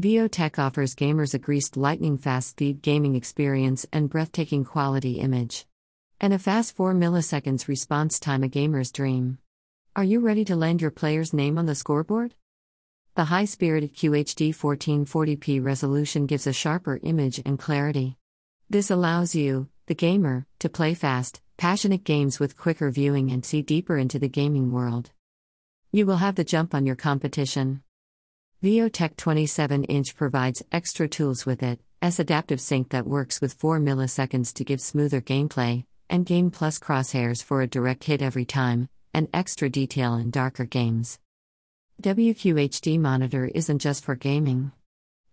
Viotek offers gamers a greased lightning fast speed gaming experience and breathtaking quality image. And a fast 4 milliseconds response time, a gamer's dream. Are you ready to land your player's name on the scoreboard? The high spirited QHD 1440p resolution gives a sharper image and clarity. This allows you, the gamer, to play fast, passionate games with quicker viewing and see deeper into the gaming world. You will have the jump on your competition. Viotek 27 inch provides extra tools with it, as adaptive sync that works with 4 milliseconds to give smoother gameplay, and Game Plus crosshairs for a direct hit every time, and extra detail in darker games. WQHD monitor isn't just for gaming.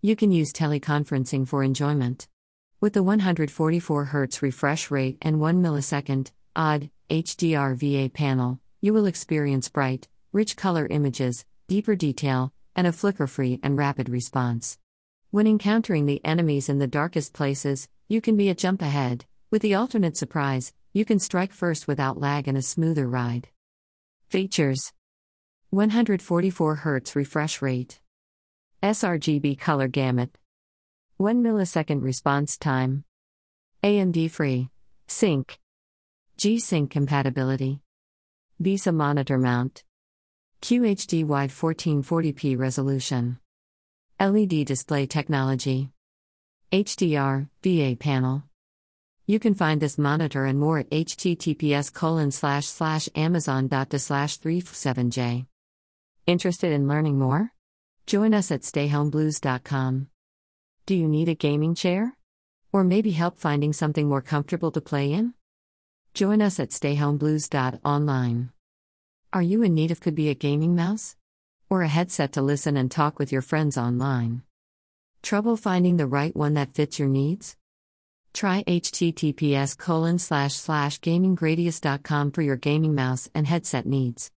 You can use teleconferencing for enjoyment. With the 144 Hz refresh rate and 1 millisecond, odd, HDR VA panel, you will experience bright, rich color images, deeper detail, and a flicker free and rapid response. When encountering the enemies in the darkest places, you can be a jump ahead. With the alternate surprise, you can strike first without lag and a smoother ride. Features 144 Hz refresh rate, sRGB color gamut, 1 millisecond response time, AMD free, sync, G Sync compatibility, VESA monitor mount. QHD wide 1440p resolution. LED display technology. HDR, VA panel. You can find this monitor and more at https colon slash slash amazon.de slash 37j. Interested in learning more? Join us at stayhomeblues.com. Do you need a gaming chair? Or maybe help finding something more comfortable to play in? Join us at stayhomeblues.online. Are you in need of could be a gaming mouse? Or a headset to listen and talk with your friends online? Trouble finding the right one that fits your needs? Try https colon slash slash gaminggradius.com for your gaming mouse and headset needs.